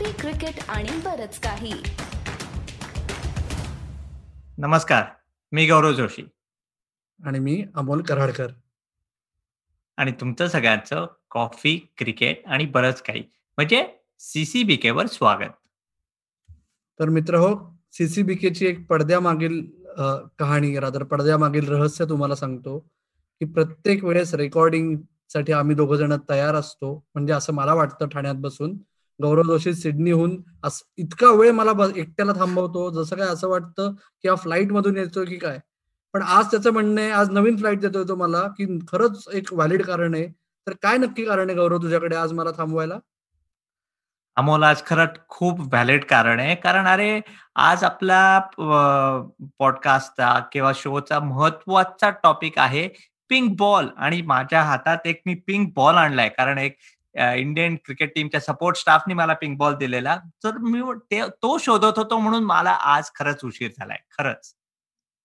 Coffee cricket आणि बरच काही. नमस्कार मी गौरव जोशी. आणि मी अमोल कराडकर. आणि तुमचं सगळ्यांचं कॉफी क्रिकेट आणि बरंच काही. म्हणजे सीसीबीके वर स्वागत. तर मित्र हो सीसीबीकेची एक पडद्यामागील कहाणी रादर पडद्यामागील रहस्य तुम्हाला सांगतो की प्रत्येक वेळेस रेकॉर्डिंगसाठी आम्ही दोघ जण तयार असतो. म्हणजे असं मला वाटतं ठाण्यात बसून गौरव जोशी सिडनीहून इतका वेळ मला एकट्याला थांबवतो. जसं काय असं वाटतं की हा फ्लाईट मधून येतोय की काय? पण आज त्याचं म्हणणं आहे आज नवीन फ्लाईट देतोय तो मला की खरंच एक व्हॅलिड कारण आहे. तर काय नक्की कारण आहे गौरव तुझ्याकडे आज मला थांबवायला? अमोल आज खरंच खूप व्हॅलिड कारण आहे. कारण अरे आज आपला पॉडकास्टचा किंवा शोचा महत्त्वाचा टॉपिक आहे पिंक बॉल आणि माझ्या हातात एक मी पिंक बॉल आणलाय. कारण एक इंडियन क्रिकेट टीमच्या सपोर्ट स्टाफनी मला पिंक बॉल दिलेला. तर मी तो शोधत होतो म्हणून मला आज खरंच उशीर झालाय खरंच.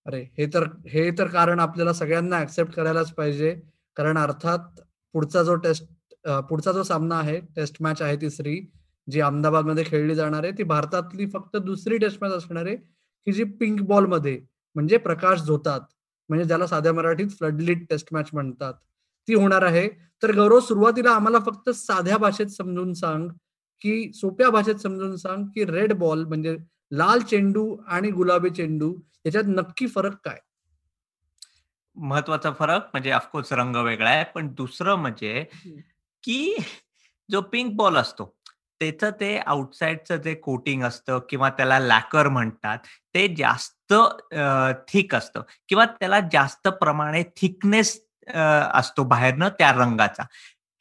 अरे हे तर हे तर कारण आपल्याला सगळ्यांना ऍक्सेप्ट करायलाच पाहिजे. कारण अर्थात पुढचा जो टेस्ट पुढचा जो सामना आहे टेस्ट मॅच आहे तिसरी जी अहमदाबादमध्ये खेळली जाणार आहे ती भारतातली फक्त दुसरी टेस्ट मॅच असणार आहे की जी पिंक बॉलमध्ये म्हणजे प्रकाश झोतात म्हणजे ज्याला साध्या मराठीत फ्लडलिट टेस्ट मॅच म्हणतात. ती होणार आहे. तर गौरव सुरुवातीला आम्हाला फक्त साध्या भाषेत समजून सांग की सोप्या भाषेत समजून सांग की रेड बॉल म्हणजे लाल चेंडू आणि गुलाबी चेंडू याच्यात नक्की फरक काय? महत्त्वाचा फरक म्हणजे ऑफकोर्स रंग वेगळा आहे पण दुसरं म्हणजे की जो पिंक बॉल असतो त्याचं ते आउटसाइडचं जे कोटिंग असतं किंवा त्याला लॅकर म्हणतात ते जास्त थिक असतं किंवा त्याला जास्त प्रमाणे थिकनेस असतो बाहेरनं त्या रंगाचा.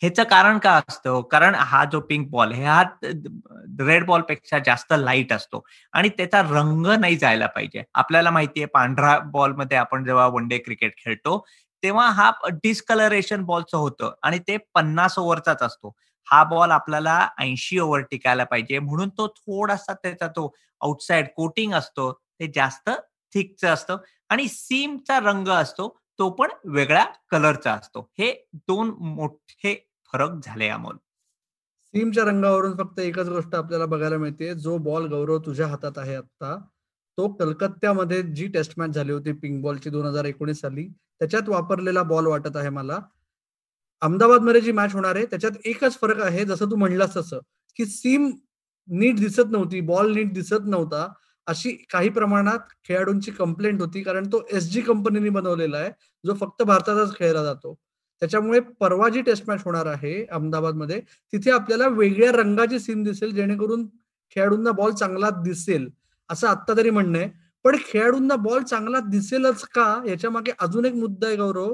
ह्याचं कारण का असतं? कारण हा जो पिंक बॉल हे हा रेड बॉलपेक्षा जास्त लाइट असतो. आणि त्याचा रंग नाही जायला पाहिजे. आपल्याला माहितीये पांढरा बॉलमध्ये आपण जेव्हा वन डे क्रिकेट खेळतो तेव्हा हा डिस्कलरेशन बॉलचं होतं. आणि ते पन्नास ओव्हरचाच असतो. हा बॉल आपल्याला ऐंशी ओव्हर टिकायला पाहिजे. म्हणून तो थोडासा त्याचा तो आउटसाइड कोटिंग असतो. ते जास्त थिकचं असतं. आणि सीमचा रंग असतो. तो पण वेगळ्या कलरचा असतो. हे दोन मोठे फरक झाले अमोल सीमच्या रंगावरून फक्त एकच गोष्ट आपल्याला बघायला मिळते. जो बॉल गौरव तुझ्या हातात आहे आता तो कलकत्त्यामध्ये जी टेस्ट मॅच झाली होती पिंक बॉलची दोन हजार एकोणीस साली त्याच्यात वापरलेला बॉल वाटत आहे मला. अहमदाबादमध्ये जी मॅच होणार आहे त्याच्यात एकच फरक आहे जसं तू म्हणलास तसं की सीम नीट दिसत नव्हती बॉल नीट दिसत नव्हता. अशी काही प्रमाणात खेळाडूंची कंप्लेंट होती कारण तो एस जी कंपनीने बनवलेला आहे जो फक्त भारतातच खेळला जातो. त्याच्यामुळे परवा जी टेस्ट मॅच होणार आहे अहमदाबादमध्ये तिथे आपल्याला वेगळ्या रंगाची सीन दिसेल जेणेकरून खेळाडूंना बॉल चांगला दिसेल असं आत्ता तरी म्हणणं आहे. पण खेळाडूंना बॉल चांगला दिसेलच का याच्या मागे अजून एक मुद्दा आहे गौरव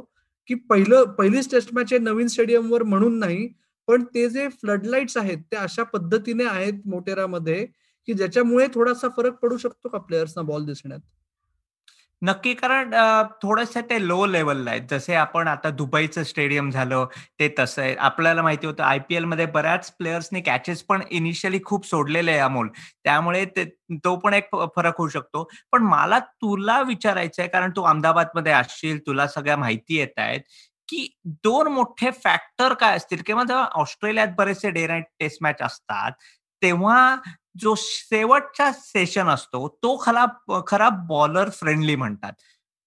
की पहिलं पहिलीच टेस्ट मॅच आहे नवीन स्टेडियमवर म्हणून नाही पण ते जे फ्लडलाईट्स आहेत ते अशा पद्धतीने आहेत मोटेरामध्ये की ज्याच्यामुळे थोडासा फरक पडू शकतो का प्लेयर्सना बॉल दिसण्यात? नक्की कारण थोडस ते लो लेवलला आहेत. जसे आपण आता दुबईचं स्टेडियम झालं ते तसं आहे. आपल्याला माहिती होतं आय पी मध्ये बऱ्याच प्लेयर्सनी कॅचेस पण इनिशियली खूप सोडलेले आहे अमोल. त्यामुळे ते तो पण एक फरक होऊ शकतो. पण मला तुला विचारायचं आहे कारण तू अहमदाबादमध्ये असशील तुला सगळ्या माहिती येत आहेत की दोन मोठे फॅक्टर काय असतील? किंवा जेव्हा ऑस्ट्रेलियात बरेचसे डे नाईट टेस्ट मॅच असतात तेव्हा जो शेवटचा सेशन असतो तो खरा खरा बॉलर फ्रेंडली म्हणतात.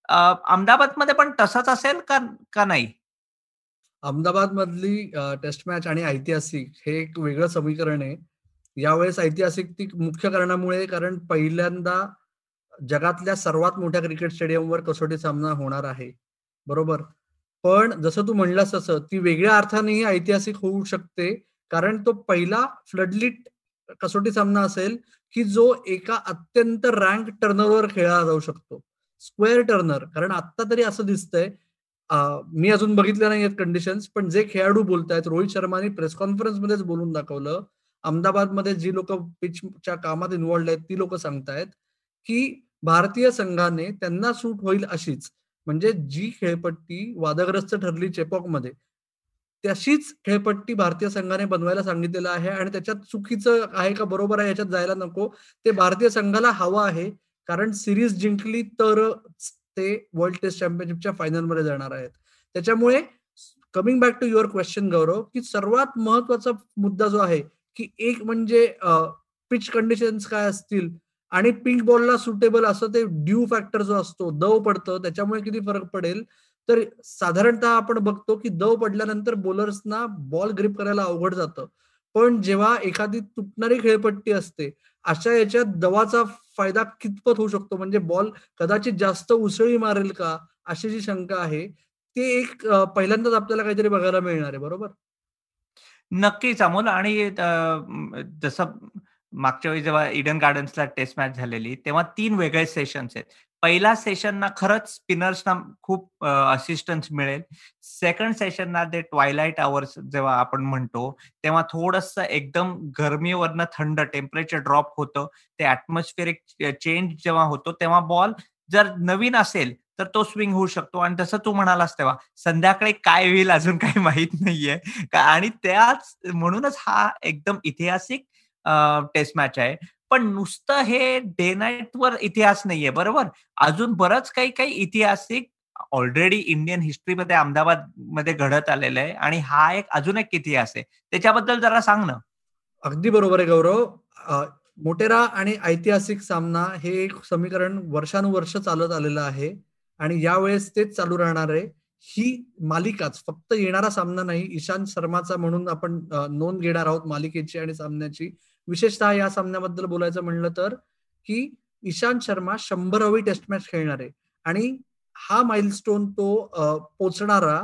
अहमदाबादमध्ये पण तसंच असेल का का नाही? अहमदाबाद मधली टेस्ट मॅच आणि ऐतिहासिक हे एक वेगळं समीकरण आहे. यावेळेस ऐतिहासिक ती मुख्य कारणामुळे कारण पहिल्यांदा जगातल्या सर्वात मोठ्या क्रिकेट स्टेडियमवर कसोटी सामना होणार आहे. बरोबर? पण जसं तू म्हणलास तसं ती वेगळ्या अर्थानेही ऐतिहासिक होऊ शकते कारण तो पहिला फ्लडलिट कसोटी सामना असेल की जो एका अत्यंत रँक टर्नरवर खेळला जाऊ शकतो. स्क्वेअर टर्नर कारण आता तरी असं दिसतंय. मी अजून बघितलं नाही कंडिशन्स पण जे खेळाडू बोलतायत रोहित शर्माने प्रेस कॉन्फरन्स मध्येच बोलून दाखवलं. अहमदाबादमध्ये जी लोक पिचच्या कामात इन्व्हॉल्ड आहेत ती लोक सांगतायत की भारतीय संघाने त्यांना सूट होईल अशीच. म्हणजे जी खेळपट्टी वादग्रस्त ठरली चेपॉकमध्ये तशीच खेळपट्टी भारतीय संघाने बनवायला सांगितलेलं आहे आणि त्याच्यात चुकीचं आहे का बरोबर आहे याच्यात जायला नको. ते भारतीय संघाला हवं आहे कारण सिरीज जिंकली तर ते वर्ल्ड टेस्ट चॅम्पियनशिपच्या फायनलमध्ये जाणार आहेत. त्याच्यामुळे coming back to your question Gaurav की सर्वात महत्त्वाचा मुद्दा जो आहे की एक म्हणजे पिच कंडिशन्स काय असतील आणि पिंक बॉलला सुटेबल असं ते ड्यू फॅक्टर जो असतो दव पडतं त्याच्यामुळे किती फरक पडेल? तर साधारणतः आपण बघतो की दव पडल्यानंतर बॉलर्सना बॉल ग्रिप करायला अवघड जातं. पण जेव्हा एखादी तुटणारी खेळपट्टी असते अशा याच्यात दवाचा फायदा कितपत होऊ शकतो? म्हणजे बॉल कदाचित जास्त उसळी मारेल का? अशी जी शंका आहे ते एक पहिल्यांदाच आपल्याला काहीतरी बघायला मिळणार आहे बरोबर? नक्कीच अमोल. आणि जसं मागच्या वेळी जेव्हा इडन गार्डन्सला टेस्ट मॅच झालेली तेव्हा तीन वेगळे सेशन्स आहेत. पहिल्या सेशनना खरंच स्पिनर्सना खूप असिस्टन्स मिळेल. सेकंड सेशनना ते ट्वायलाइट आवर्स जेव्हा आपण म्हणतो तेव्हा थोडस एकदम गरमीवरनं थंड टेम्परेचर ड्रॉप होतं. ते ऍटमॉस्फिअरिक चेंज जेव्हा होतो तेव्हा बॉल जर नवीन असेल तर तो स्विंग होऊ शकतो. आणि तसं तू म्हणालास तेव्हा संध्याकाळी काय होईल अजून काही माहीत नाहीये. आणि त्याच म्हणूनच हा एकदम ऐतिहासिक टेस्ट मॅच आहे. पण नुसतं हे डे नाईट वर इतिहास नाहीये बरोबर? अजून बरंच काही काही ऐतिहासिक ऑलरेडी इंडियन हिस्ट्रीमध्ये अहमदाबादमध्ये घडत आलेलं आहे आणि हा एक अजून एक इतिहास आहे. त्याच्याबद्दल जरा सांग ना. अगदी बरोबर आहे गौरव. मोटेरा आणि ऐतिहासिक सामना हे एक समीकरण वर्षानुवर्ष चालत आलेलं आहे आणि यावेळेस तेच चालू राहणार आहे. ही मालिकाच फक्त येणारा सामना नाही ईशांत शर्माचा म्हणून आपण नोंद घेणार आहोत मालिकेची आणि सामन्याची. विशेषतः या सामन्याबद्दल बोलायचं म्हणलं तर की ईशांत शर्मा शंभरावी टेस्ट मॅच खेळणार. आहे आणि हा माइलस्टोन तो पोचणारा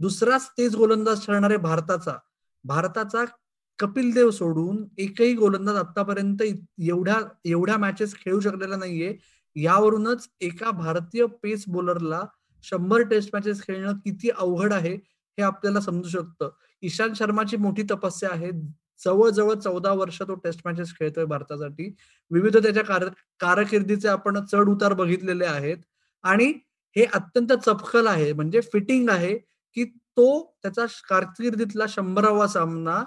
दुसराच तेज गोलंदाज ठरणार आहे भारताचा. भारताचा कपिल देव सोडून एकही गोलंदाज आतापर्यंत एवढ्या एवढ्या मॅचेस खेळू शकलेला नाहीये. यावरूनच एका भारतीय पेस बॉलरला शंभर टेस्ट मॅचेस खेळणं किती अवघड आहे हे आपल्याला समजू शकतं. ईशांत शर्माची मोठी तपस्या आहे. जवळजवळ चौदा वर्ष तो टेस्ट मॅचेस खेळतोय भारतासाठी. विविध त्याच्या कारकिर्दीचे आपण चढ उतार बघितलेले आहेत. आणि हे अत्यंत चपखल आहे म्हणजे फिटिंग आहे की तो त्याचा कारकिर्दीतला शंभरावा सामना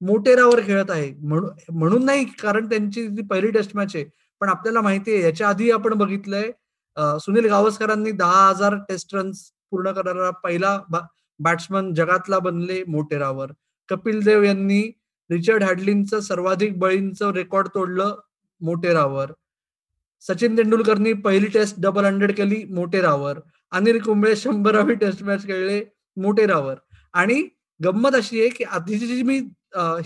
मोटेरावर खेळत आहे. म्हणून नाही कारण त्यांची जी पहिली टेस्ट मॅच आहे पण आपल्याला माहिती आहे याच्या आधी आपण बघितलंय सुनील गावस्करांनी दहा हजार टेस्ट रन्स पूर्ण करणारा पहिला बॅट्समन जगातला बनले मोटेरावर. कपिल देव यांनी रिचर्ड हॅडलिनचं सर्वाधिक बळींचं रेकॉर्ड तोडलं मोटेरावर. सचिन तेंडुलकरनी पहिली टेस्ट डबल हंड्रेड केली मोटेरावर. अनिल कुंबळे शंभरावी टेस्ट मॅच खेळले मोटेरावर. आणि गंमत अशी आहे की आधीची जी मी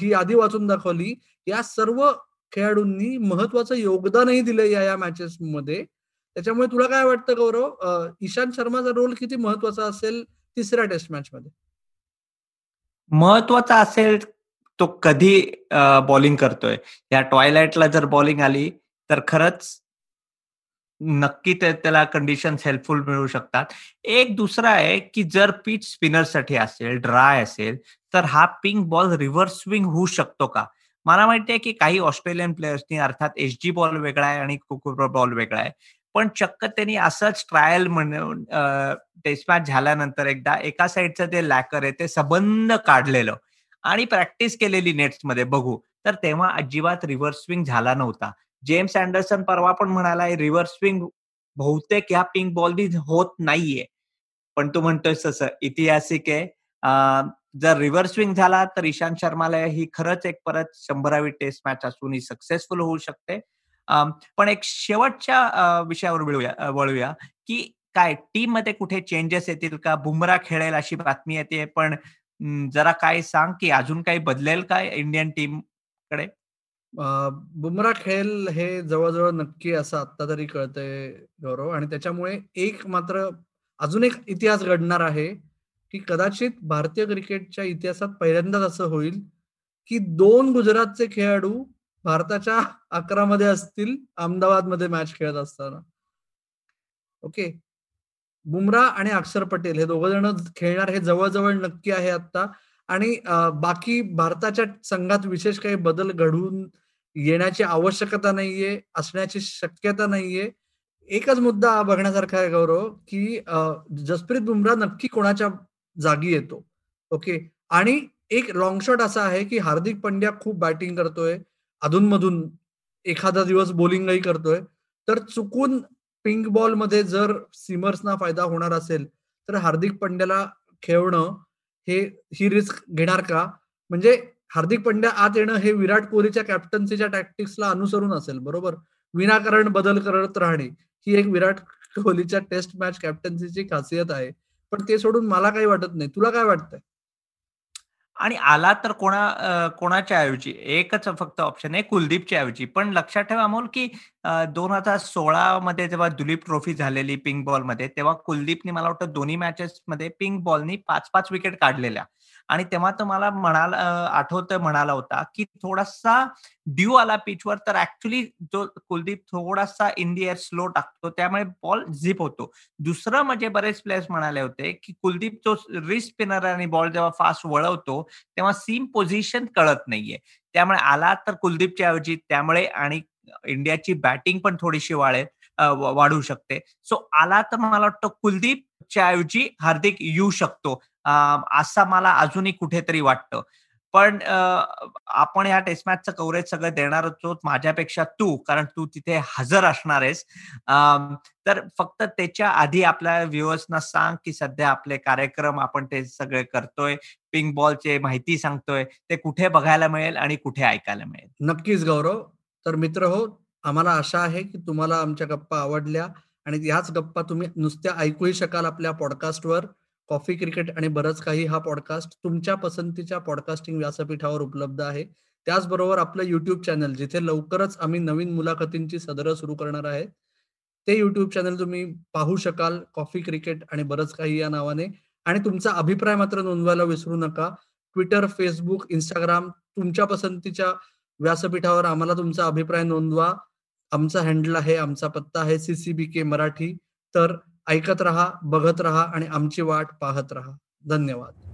ही आधी वाचून दाखवली या सर्व खेळाडूंनी महत्वाचं योगदानही दिलं या या मॅचेस मध्ये. त्याच्यामुळे तुला काय वाटतं गौरव? ईशांत शर्माचा रोल किती महत्त्वाचा असेल तिसऱ्या टेस्ट मॅच मध्ये? महत्त्वाचा असेल तो कधी बॉलिंग करतोय. या टॉयलाइटला जर बॉलिंग आली तर खरंच नक्की त्याला कंडिशन हेल्पफुल मिळू शकतात. एक दुसरा आहे की जर पिच स्पिनरसाठी असेल ड्राय असेल तर हा पिंक बॉल रिव्हर्स स्विंग होऊ शकतो का? मला माहिती आहे की काही ऑस्ट्रेलियन प्लेयर्सनी अर्थात एच जी बॉल वेगळा आहे आणि कुकुर बॉल वेगळा आहे. पण चक्क त्यांनी असंच ट्रायल म्हणून टेस्ट मॅच झाल्यानंतर एकदा एका साईडचं ते लॅकर आहे ते सबंध काढलेलं. आणि प्रॅक्टिस केलेली नेट्समध्ये बघू. तर तेव्हा अजिबात रिव्हर्स स्विंग झाला नव्हता. जेम्स अँडरसन परवा पण म्हणाला रिव्हर्स स्विंग बहुतेक ह्या पिंक बॉल बी होत नाहीये. पण तू म्हणतोय तसं. ऐतिहासिक आहे. जर रिव्हर्स स्विंग झाला तर इशांत शर्माला ही खरंच एक परत शंभरावी टेस्ट मॅच असून ही सक्सेसफुल होऊ शकते. पण एक शेवटच्या विषयावर वळूया वळूया की काय टीममध्ये कुठे चेंजेस येतील का? बुमरा खेळेल अशी बातमी येते. पण जरा काय सांग की अजून काही बदलेल काय इंडियन टीमकडे? बुमरा खेळ हे जवळजवळ नक्की असं आता तरी कळतंय गौरव आणि त्याच्यामुळे एक मात्र अजून एक इतिहास घडणार आहे की कदाचित भारतीय क्रिकेटच्या इतिहासात पहिल्यांदाच असं होईल की दोन गुजरातचे खेळाडू भारताच्या अकरा मध्ये असतील अहमदाबादमध्ये मॅच खेळत असताना. ओके? बुमरा आणि अक्षर पटेल हे दोघ जण खेळणार हे जवळजवळ नक्की आहे आता आणि बाकी भारताच्या संघात विशेष काही बदल घडून येण्याची आवश्यकता नाहीये असण्याची शक्यता नाहीये. एकच मुद्दा बघण्यासारखा आहे गौरव की जसप्रीत बुमरा नक्की कोणाच्या जागी येतो? ओके? आणि एक लॉंग शॉट असा आहे की हार्दिक पंड्या खूप बॅटिंग करतोय. अधूनमधून एखादा दिवस बॉलिंगही करतोय. तर चुकून पिंक बॉलमध्ये जर सिमर्सना फायदा होणार असेल तर हार्दिक पंड्याला खेळणं हे ही रिस्क घेणार का? म्हणजे हार्दिक पंड्या आत येणं हे विराट कोहलीच्या कॅप्टन्सीच्या टॅक्टिक्सला अनुसरून असेल बरोबर? विनाकारण बदल करत राहणे ही एक विराट कोहलीच्या टेस्ट मॅच कॅप्टन्सीची खासियत आहे. पण ते सोडून मला काही वाटत नाही. तुला काय वाटतंय? आणि आला तर कोणा कोणाच्या ऐवजी? एकच फक्त ऑप्शन आहे कुलदीपच्या ऐवजी. पण लक्षात ठेवा अमोल की दोन हजार सोळा मध्ये जेव्हा दुलीप ट्रॉफी झालेली पिंक बॉलमध्ये तेव्हा कुलदीपने मला वाटतं दोन्ही मॅचेस मध्ये पिंक बॉलनी पाच पाच विकेट काढलेल्या. आणि तेव्हा तर मला म्हणाला आठवतं म्हणाला होता की थोडासा ड्यू आला पिचवर तर ऍक्च्युली जो कुलदीप थोडासा इन दी एअर स्लो टाकतो त्यामुळे बॉल झिप होतो. दुसरं म्हणजे बरेच प्लेयर्स म्हणाले होते की कुलदीप जो रिस्ट स्पिनर आणि बॉल जेव्हा फास्ट वळवतो तेव्हा सीम पोझिशन कळत नाहीये. त्यामुळे आला तर कुलदीपच्या ऐवजी त्यामुळे आणि इंडियाची बॅटिंग पण थोडीशी वाढेल वाढू शकते. सो आला तर मला वाटतं कुलदीपच्या ऐवजी हार्दिक येऊ शकतो. असं मला अजूनही कुठेतरी वाटतं. पण आपण या टेस्ट मॅचचं कव्हरेज सगळं देणार आहोत माझ्यापेक्षा तू कारण तू तिथे हजर असणार आहेस. तर फक्त त्याच्या आधी आपल्या व्ह्युअर्सना सांग की सध्या आपले कार्यक्रम आपण ते सगळे करतोय. पिंक बॉलचे माहिती सांगतोय. ते कुठे बघायला मिळेल आणि कुठे ऐकायला मिळेल? नक्कीच गौरव. तर मित्र हो आम्हाला आशा आहे की तुम्हाला आमच्या गप्पा आवडल्या आणि याच गप्पा तुम्ही नुसत्या ऐकूही शकाल आपल्या पॉडकास्टवर. कॉफी क्रिकेट आणि बरंच काही हा पॉडकास्ट तुमच्या पसंतीच्या पॉडकास्टिंग व्यासपीठावर उपलब्ध आहे. त्याचबरोबर आपलं युट्यूब चॅनल जिथे लवकरच आम्ही नवीन मुलाखतींची सदरं सुरू करणार आहे. ते युट्यूब चॅनल तुम्ही पाहू शकाल कॉफी क्रिकेट आणि बरंच काही या नावाने. आणि तुमचा अभिप्राय मात्र नोंदवायला विसरू नका. ट्विटर फेसबुक इंस्टाग्राम तुमच्या पसंतीच्या व्यासपीठावर आम्हाला तुमचा अभिप्राय नोंदवा. आमचा हँडल आहे आमचा पत्ता आहे सीसीबी के मराठी. तर ऐकत रहा बघत रहा आणि आमची वाट पाहत रहा. धन्यवाद.